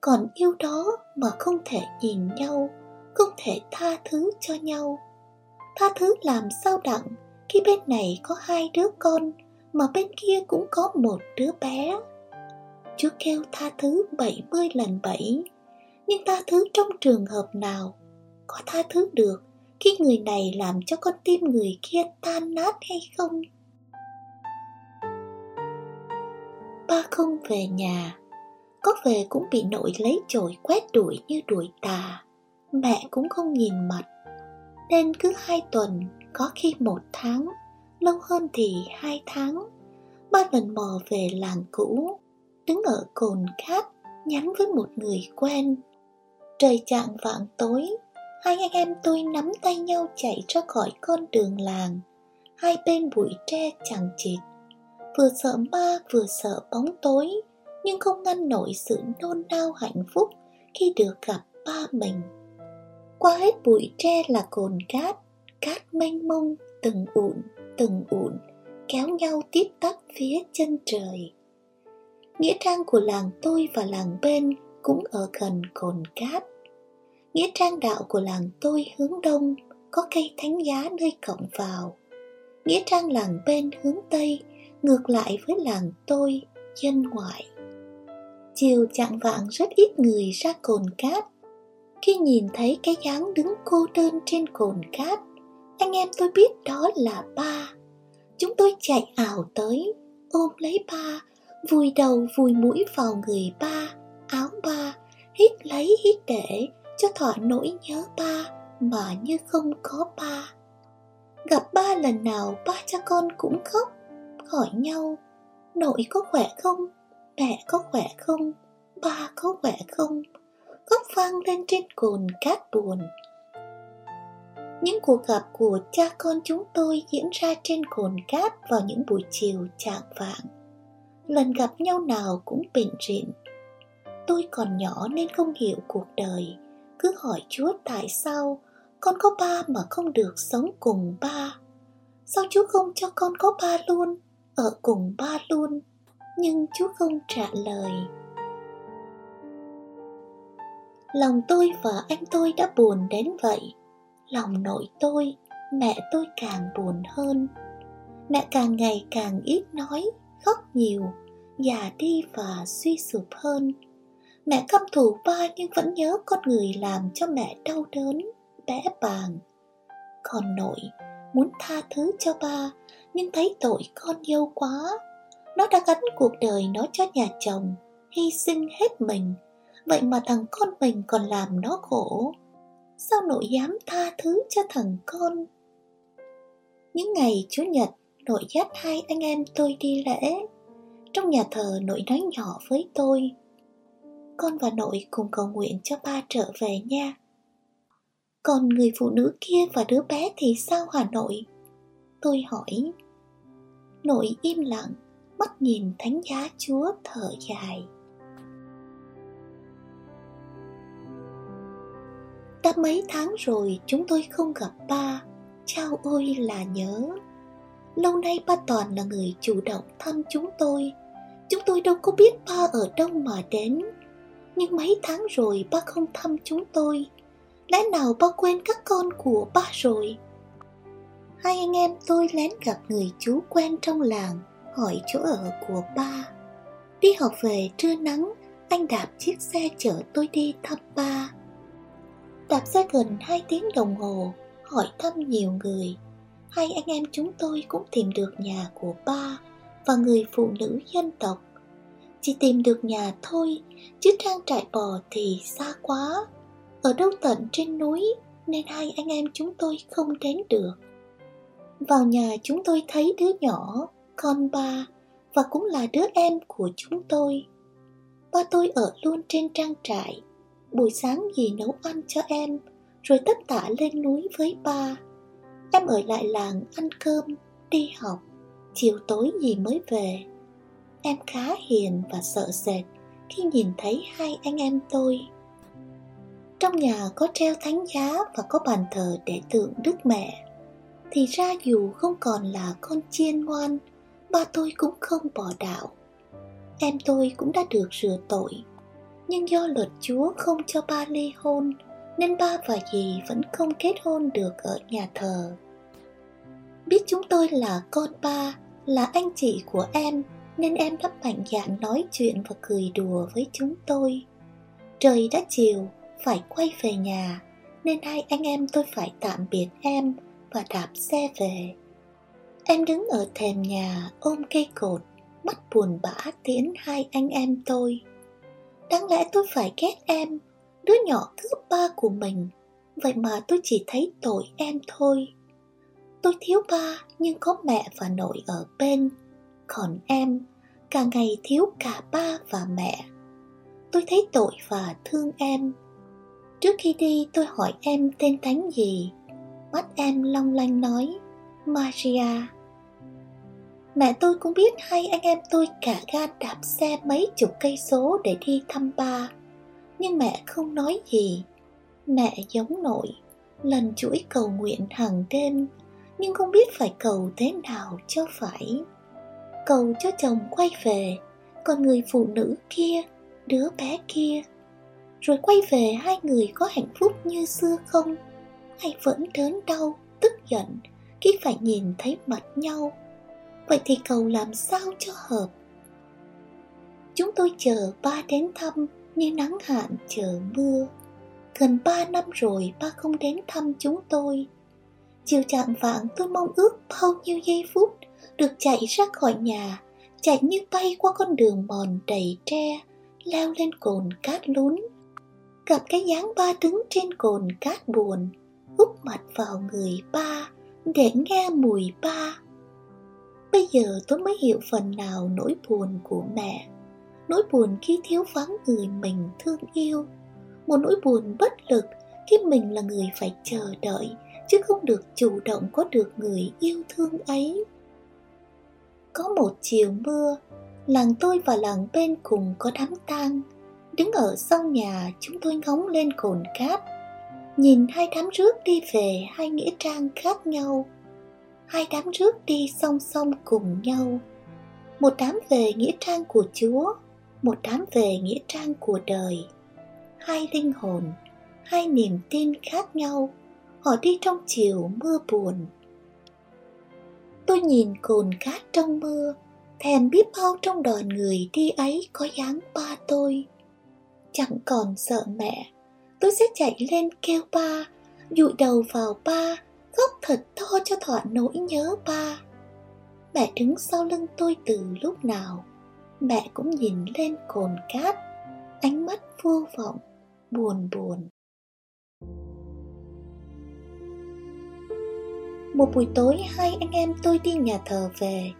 Còn yêu đó mà không thể nhìn nhau, Không thể tha thứ cho nhau. Tha thứ làm sao đặng Khi bên này có hai đứa con Mà bên kia cũng có một đứa bé? Chúa kêu tha thứ 70 lần 7 Nhưng tha thứ trong trường hợp nào Có tha thứ được khi người này làm cho con tim người kia tan nát hay không? Ba không về nhà, có về cũng bị nội lấy chổi quét đuổi như đuổi tà. Mẹ cũng không nhìn mặt nên cứ hai tuần, có khi một tháng, lâu hơn thì hai tháng. Ba lần mò về làng cũ, đứng ở cồn cát, nhắn với một người quen. Trời chạng vạng tối, Hai anh em tôi nắm tay nhau chạy ra khỏi con đường làng. Hai bên bụi tre chẳng chịt. Vừa sợ ma, vừa sợ bóng tối, Nhưng không ngăn nổi sự nôn nao hạnh phúc Khi được gặp ba mình. Qua hết bụi tre là cồn cát Cát mênh mông từng ụn từng ụn Kéo nhau tiếp tắp phía chân trời. Nghĩa trang của làng tôi và làng bên cũng ở gần cồn cát. Nghĩa trang đạo của làng tôi hướng đông Có cây thánh giá nơi cổng vào. Nghĩa trang làng bên hướng tây Ngược lại với làng tôi, dân ngoại. Chiều chạng vạng rất ít người ra cồn cát. Khi nhìn thấy cái dáng đứng cô đơn trên cồn cát, Anh em tôi biết đó là ba. Chúng tôi chạy ảo tới, Ôm lấy ba, Vùi đầu vùi mũi vào người ba, Áo ba, Hít lấy hít để cho thỏa nỗi nhớ ba mà như không có ba. Gặp ba lần nào ba cha con cũng khóc, hỏi nhau, nội có khỏe không? Mẹ có khỏe không? Ba có khỏe không? Khóc vang lên trên cồn cát buồn những cuộc gặp của cha con chúng tôi diễn ra trên cồn cát vào những buổi chiều chạng vạng lần gặp nhau nào cũng bình rịn tôi còn nhỏ nên không hiểu cuộc đời cứ hỏi Chúa tại sao con có ba mà không được sống cùng ba. Sao Chúa không cho con có ba luôn, ở cùng ba luôn? Nhưng Chúa không trả lời. Lòng tôi và anh tôi đã buồn đến vậy. Lòng nội tôi, mẹ tôi càng buồn hơn. Mẹ càng ngày càng ít nói, khóc nhiều, già đi và suy sụp hơn Mẹ căm thù ba nhưng vẫn nhớ con người làm cho mẹ đau đớn, bẽ bàng. Còn nội muốn tha thứ cho ba nhưng thấy tội con yêu quá. Nó đã gắn cuộc đời nó cho nhà chồng, hy sinh hết mình. Vậy mà thằng con mình còn làm nó khổ. Sao nội dám tha thứ cho thằng con? Những ngày Chủ nhật, nội dắt hai anh em tôi đi lễ. Trong nhà thờ nội nói nhỏ với tôi con và nội cùng cầu nguyện cho ba trở về nha. Còn người phụ nữ kia và đứa bé thì sao Hà Nội? Tôi hỏi. Nội im lặng, mắt nhìn thánh giá Chúa thở dài. Đã mấy tháng rồi chúng tôi không gặp ba, chao ôi là nhớ. Lâu nay ba Toàn là người chủ động thăm chúng tôi. Chúng tôi đâu có biết ba ở đâu mà đến. Nhưng mấy tháng rồi ba không thăm chúng tôi. Lẽ nào ba quên các con của ba rồi? Hai anh em tôi lén gặp người chú quen trong làng Hỏi chỗ ở của ba. Đi học về trưa nắng Anh đạp chiếc xe chở tôi đi thăm ba. Đạp xe gần hai tiếng đồng hồ Hỏi thăm nhiều người Hai anh em chúng tôi cũng tìm được nhà của ba Và người phụ nữ dân tộc chỉ tìm được nhà thôi, chứ trang trại bò thì xa quá. Ở đâu tận trên núi nên hai anh em chúng tôi không đến được. Vào nhà chúng tôi thấy đứa nhỏ, con ba và cũng là đứa em của chúng tôi. Ba tôi ở luôn trên trang trại, buổi sáng dì nấu ăn cho em, rồi tất tả lên núi với ba. Em ở lại làng ăn cơm, đi học, chiều tối dì mới về. em khá hiền và sợ sệt khi nhìn thấy hai anh em tôi. Trong nhà có treo thánh giá và có bàn thờ để tượng Đức Mẹ. Thì ra dù không còn là con chiên ngoan, ba tôi cũng không bỏ đạo. Em tôi cũng đã được rửa tội. Nhưng do luật Chúa không cho ba ly hôn, nên ba và dì vẫn không kết hôn được ở nhà thờ. Biết chúng tôi là con ba, là anh chị của em, nên em đã mạnh dạn nói chuyện và cười đùa với chúng tôi. Trời đã chiều, phải quay về nhà, nên hai anh em tôi phải tạm biệt em và đạp xe về. Em đứng ở thềm nhà ôm cây cột, mắt buồn bã tiễn hai anh em tôi. Đáng lẽ tôi phải ghét em, đứa nhỏ thứ ba của mình, vậy mà tôi chỉ thấy tội em thôi. Tôi thiếu ba nhưng có mẹ và nội ở bên, còn em cả ngày thiếu cả ba và mẹ. Tôi thấy tội và thương em. Trước khi đi tôi hỏi em tên thánh gì. Mắt em long lanh nói, Maria. Mẹ tôi cũng biết hai anh em tôi cả gan đạp xe mấy chục cây số để đi thăm ba. Nhưng mẹ không nói gì. Mẹ giống nội, lần chuỗi cầu nguyện hàng đêm, nhưng không biết phải cầu thế nào cho phải. Cầu cho chồng quay về còn người phụ nữ kia đứa bé kia. Rồi quay về hai người có hạnh phúc như xưa không? Hay vẫn đớn đau tức giận khi phải nhìn thấy mặt nhau? Vậy thì cầu làm sao cho hợp chúng tôi chờ ba đến thăm như nắng hạn chờ mưa gần ba năm rồi ba không đến thăm chúng tôi chiều chạng vạng tôi mong ước bao nhiêu giây phút được chạy ra khỏi nhà, chạy như bay qua con đường mòn đầy tre, leo lên cồn cát lún. Gặp cái dáng ba đứng trên cồn cát buồn, úp mặt vào người ba để nghe mùi ba. Bây giờ tôi mới hiểu phần nào nỗi buồn của mẹ, nỗi buồn khi thiếu vắng người mình thương yêu, một nỗi buồn bất lực khi mình là người phải chờ đợi chứ không được chủ động có được người yêu thương ấy. Có một chiều mưa, làng tôi và làng bên cùng có đám tang. Đứng ở sau nhà chúng tôi ngóng lên cồn cát, nhìn hai đám rước đi về hai nghĩa trang khác nhau. Hai đám rước đi song song cùng nhau. Một đám về nghĩa trang của Chúa, một đám về nghĩa trang của đời. Hai linh hồn, hai niềm tin khác nhau, họ đi trong chiều mưa buồn. Tôi nhìn cồn cát trong mưa, thèm biết bao trong đoàn người đi ấy có dáng ba tôi. Chẳng còn sợ mẹ, tôi sẽ chạy lên kêu ba, dụi đầu vào ba, khóc thật to cho thỏa nỗi nhớ ba. Mẹ đứng sau lưng tôi từ lúc nào, mẹ cũng nhìn lên cồn cát, ánh mắt vô vọng, buồn buồn. Một buổi tối hai anh em tôi đi nhà thờ về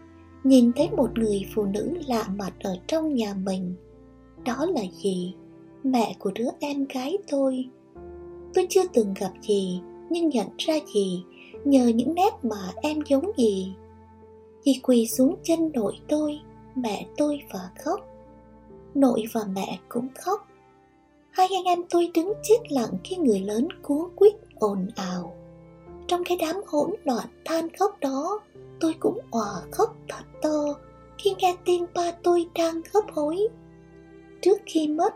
Nhìn thấy một người phụ nữ lạ mặt ở trong nhà mình Đó là gì mẹ của đứa em gái tôi Tôi chưa từng gặp gì nhưng nhận ra gì? Nhờ những nét mà em giống gì? Dì quỳ xuống chân nội tôi, mẹ tôi và khóc. Nội và mẹ cũng khóc. Hai anh em tôi đứng chết lặng khi người lớn cuốn quýt ồn ào. Trong cái đám hỗn loạn than khóc đó tôi cũng òa khóc thật to khi nghe tin ba tôi đang hấp hối. Trước khi mất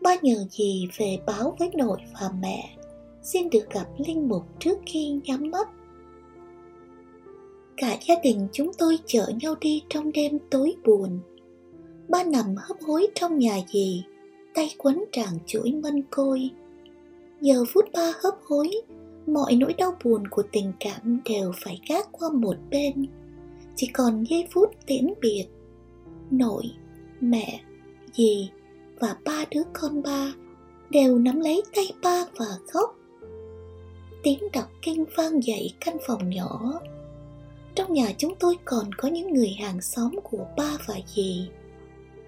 ba nhờ gì về báo với nội và mẹ xin được gặp linh mục trước khi nhắm mắt. Cả gia đình chúng tôi chở nhau đi trong đêm tối buồn. Ba nằm hấp hối trong nhà dì, tay quấn tràng chuỗi mân côi. Giờ phút ba hấp hối, mọi nỗi đau buồn của tình cảm đều phải gác qua một bên. Chỉ còn giây phút tiễn biệt, nội, mẹ, dì và ba đứa con ba đều nắm lấy tay ba và khóc tiếng đọc kinh vang dậy căn phòng nhỏ trong nhà chúng tôi còn có những người hàng xóm của ba và dì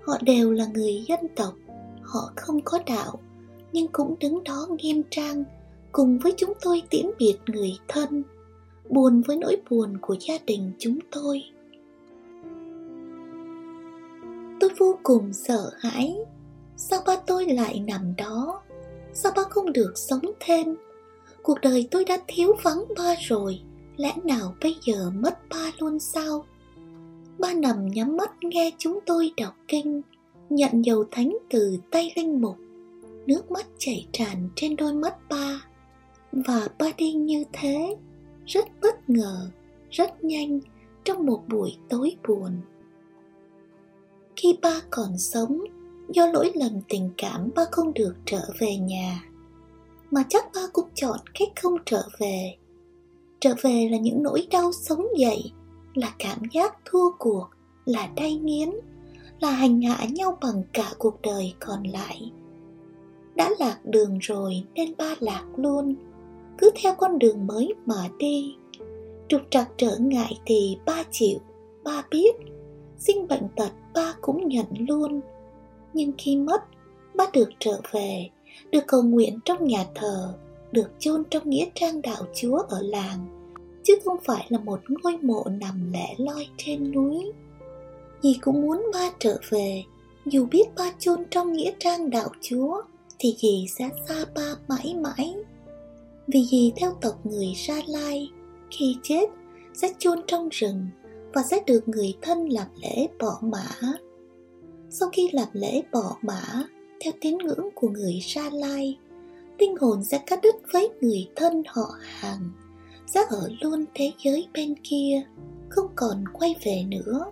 họ đều là người dân tộc, họ không có đạo, nhưng cũng đứng đó nghiêm trang, cùng với chúng tôi tiễn biệt người thân, buồn với nỗi buồn của gia đình chúng tôi vô cùng sợ hãi. Sao ba tôi lại nằm đó? Sao ba không được sống thêm? Cuộc đời tôi đã thiếu vắng ba rồi, lẽ nào bây giờ mất ba luôn sao? Ba nằm nhắm mắt nghe chúng tôi đọc kinh, nhận dầu thánh từ tay linh mục. Nước mắt chảy tràn trên đôi mắt ba. Và ba đi như thế, rất bất ngờ, rất nhanh trong một buổi tối buồn. Khi ba còn sống, do lỗi lầm tình cảm ba không được trở về nhà. Mà chắc ba cũng chọn cách không trở về. Trở về là những nỗi đau sống dậy, là cảm giác thua cuộc, là đay nghiến, là hành hạ nhau bằng cả cuộc đời còn lại. Đã lạc đường rồi nên ba lạc luôn, cứ theo con đường mới mà đi. Trục trặc trở ngại thì ba chịu, ba biết, sinh bệnh tật ba cũng nhận luôn. Nhưng khi mất, ba được trở về, được cầu nguyện trong nhà thờ, được chôn trong nghĩa trang đạo Chúa ở làng, chứ không phải là một ngôi mộ nằm lẻ loi trên núi. Dì cũng muốn ba trở về, dù biết ba chôn trong nghĩa trang đạo Chúa, thì dì sẽ xa ba mãi mãi. Vì dì theo tộc người Sa Lai, khi chết sẽ chôn trong rừng và sẽ được người thân làm lễ bỏ mã. Sau khi làm lễ bỏ mã, theo tín ngưỡng của người Sa Lai, linh hồn sẽ cắt đứt với người thân họ hàng, sẽ ở luôn thế giới bên kia, không còn quay về nữa.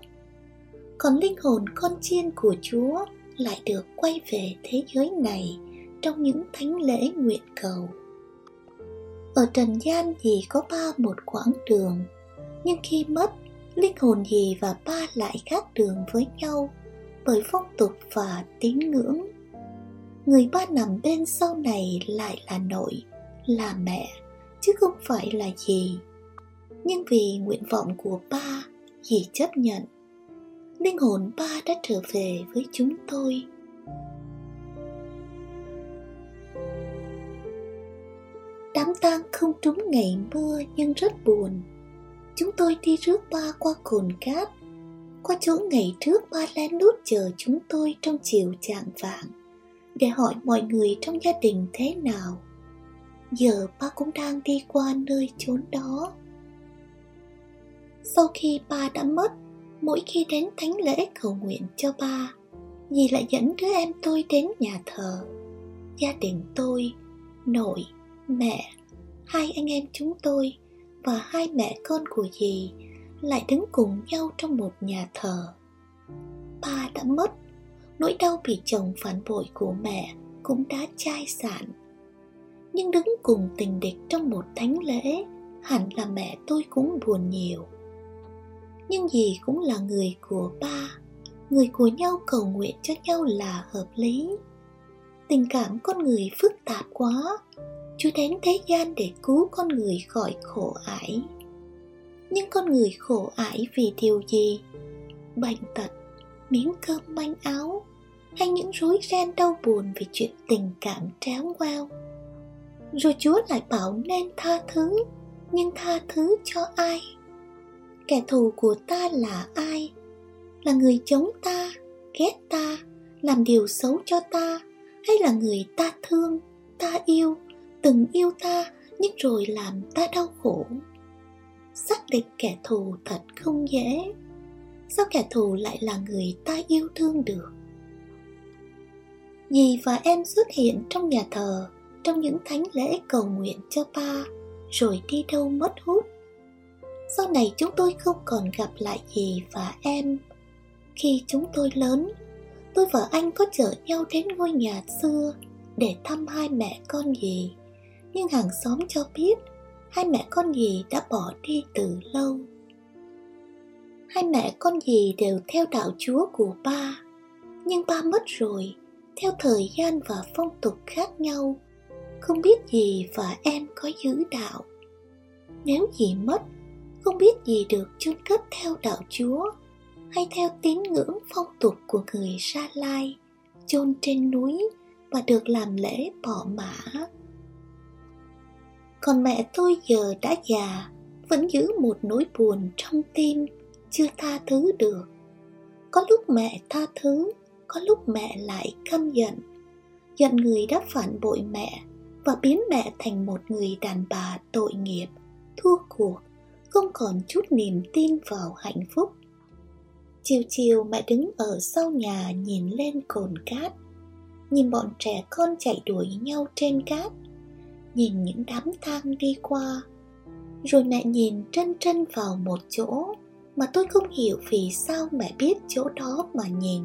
Còn linh hồn con chiên của Chúa lại được quay về thế giới này trong những thánh lễ nguyện cầu. Ở trần gian gì có ba một quãng đường, nhưng khi mất, linh hồn gì và ba lại khác đường với nhau bởi phong tục và tín ngưỡng. Người ba nằm bên sau này lại là nội, là mẹ, chứ không phải là gì. Nhưng vì nguyện vọng của ba, dì chấp nhận. Linh hồn ba đã trở về với chúng tôi. Đám tang không trúng ngày mưa nhưng rất buồn. Chúng tôi đi rước ba qua cồn cát qua chỗ ngày trước ba lén lút chờ chúng tôi trong chiều chạng vạng để hỏi mọi người trong gia đình thế nào. Giờ ba cũng đang đi qua nơi chốn đó. Sau khi ba đã mất, mỗi khi đến thánh lễ cầu nguyện cho ba, dì lại dẫn đứa em tôi đến nhà thờ. Gia đình tôi, nội, mẹ, hai anh em chúng tôi và hai mẹ con của dì lại đứng cùng nhau trong một nhà thờ. Ba đã mất, nỗi đau bị chồng phản bội của mẹ cũng đã chai sạn. Nhưng đứng cùng tình địch trong một thánh lễ, hẳn là mẹ tôi cũng buồn nhiều. Nhưng gì cũng là người của ba, người của nhau cầu nguyện cho nhau là hợp lý. Tình cảm con người phức tạp quá, Chúa đến thế gian để cứu con người khỏi khổ ải nhưng con người khổ ải vì điều gì bệnh tật miếng cơm manh áo hay những rối ren đau buồn về chuyện tình cảm tráo quao, rồi chúa lại bảo nên tha thứ nhưng tha thứ cho ai? Kẻ thù của ta là ai? Là người chống ta ghét ta làm điều xấu cho ta hay là người ta thương ta yêu từng yêu ta nhưng rồi làm ta đau khổ? Xác định kẻ thù thật không dễ. Sao kẻ thù lại là người ta yêu thương được? Dì và em xuất hiện trong nhà thờ, trong những thánh lễ cầu nguyện cho ba, rồi đi đâu mất hút. Sau này chúng tôi không còn gặp lại dì và em. Khi chúng tôi lớn, tôi và anh có chở nhau đến ngôi nhà xưa để thăm hai mẹ con dì nhưng hàng xóm cho biết, hai mẹ con dì đã bỏ đi từ lâu. Hai mẹ con dì đều theo đạo chúa của ba, nhưng ba mất rồi theo thời gian và phong tục khác nhau. Không biết gì và em có giữ đạo. Nếu gì mất, không biết gì được chôn cất theo đạo chúa, hay theo tín ngưỡng phong tục của người sa lai, chôn trên núi và được làm lễ bỏ mã. Còn mẹ tôi giờ đã già, vẫn giữ một nỗi buồn trong tim, chưa tha thứ được. Có lúc mẹ tha thứ có lúc mẹ lại căm giận. Giận người đã phản bội mẹ và biến mẹ thành một người đàn bà tội nghiệp, thua cuộc, không còn chút niềm tin vào hạnh phúc. Chiều chiều mẹ đứng ở sau nhà nhìn lên cồn cát. Nhìn bọn trẻ con chạy đuổi nhau trên cát, nhìn những đám thang đi qua. Rồi mẹ nhìn trân trân vào một chỗ mà tôi không hiểu vì sao mẹ biết chỗ đó mà nhìn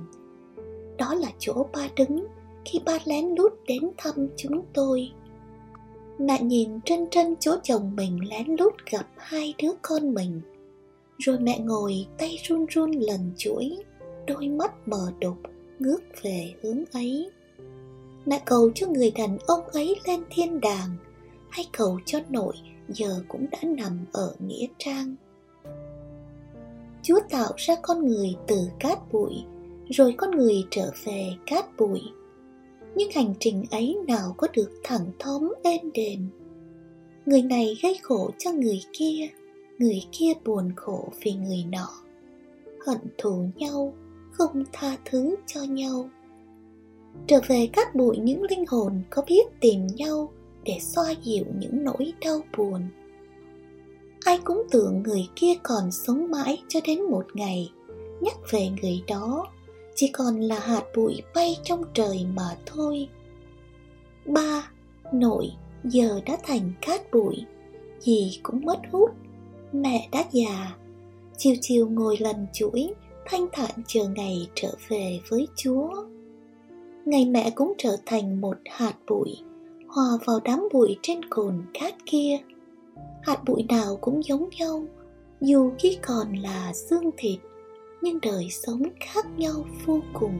đó là chỗ ba đứng khi ba lén lút đến thăm chúng tôi. Mẹ nhìn trân trân chỗ chồng mình lén lút gặp hai đứa con mình. Rồi mẹ ngồi tay run run lần chuỗi, đôi mắt mờ đục, ngước về hướng ấy. Mẹ cầu cho người đàn ông ấy lên thiên đàng, hay cầu cho nội giờ cũng đã nằm ở nghĩa trang. Chúa tạo ra con người từ cát bụi rồi con người trở về cát bụi. Nhưng hành trình ấy nào có được thẳng thóm, êm đềm? Người này gây khổ cho người kia người kia buồn khổ vì người nọ. Hận thù nhau, không tha thứ cho nhau. Trở về cát bụi những linh hồn có biết tìm nhau để xoa dịu những nỗi đau buồn. Ai cũng tưởng người kia còn sống mãi cho đến một ngày, nhắc về người đó chỉ còn là hạt bụi bay trong trời mà thôi. Ba, nội, giờ đã thành cát bụi. Dì cũng mất hút, mẹ đã già. Chiều chiều ngồi lần chuỗi, thanh thản chờ ngày trở về với chúa. Ngày mẹ cũng trở thành một hạt bụi, hòa vào đám bụi trên cồn cát kia. Hạt bụi nào cũng giống nhau, dù khi còn là xương thịt nhưng đời sống khác nhau vô cùng.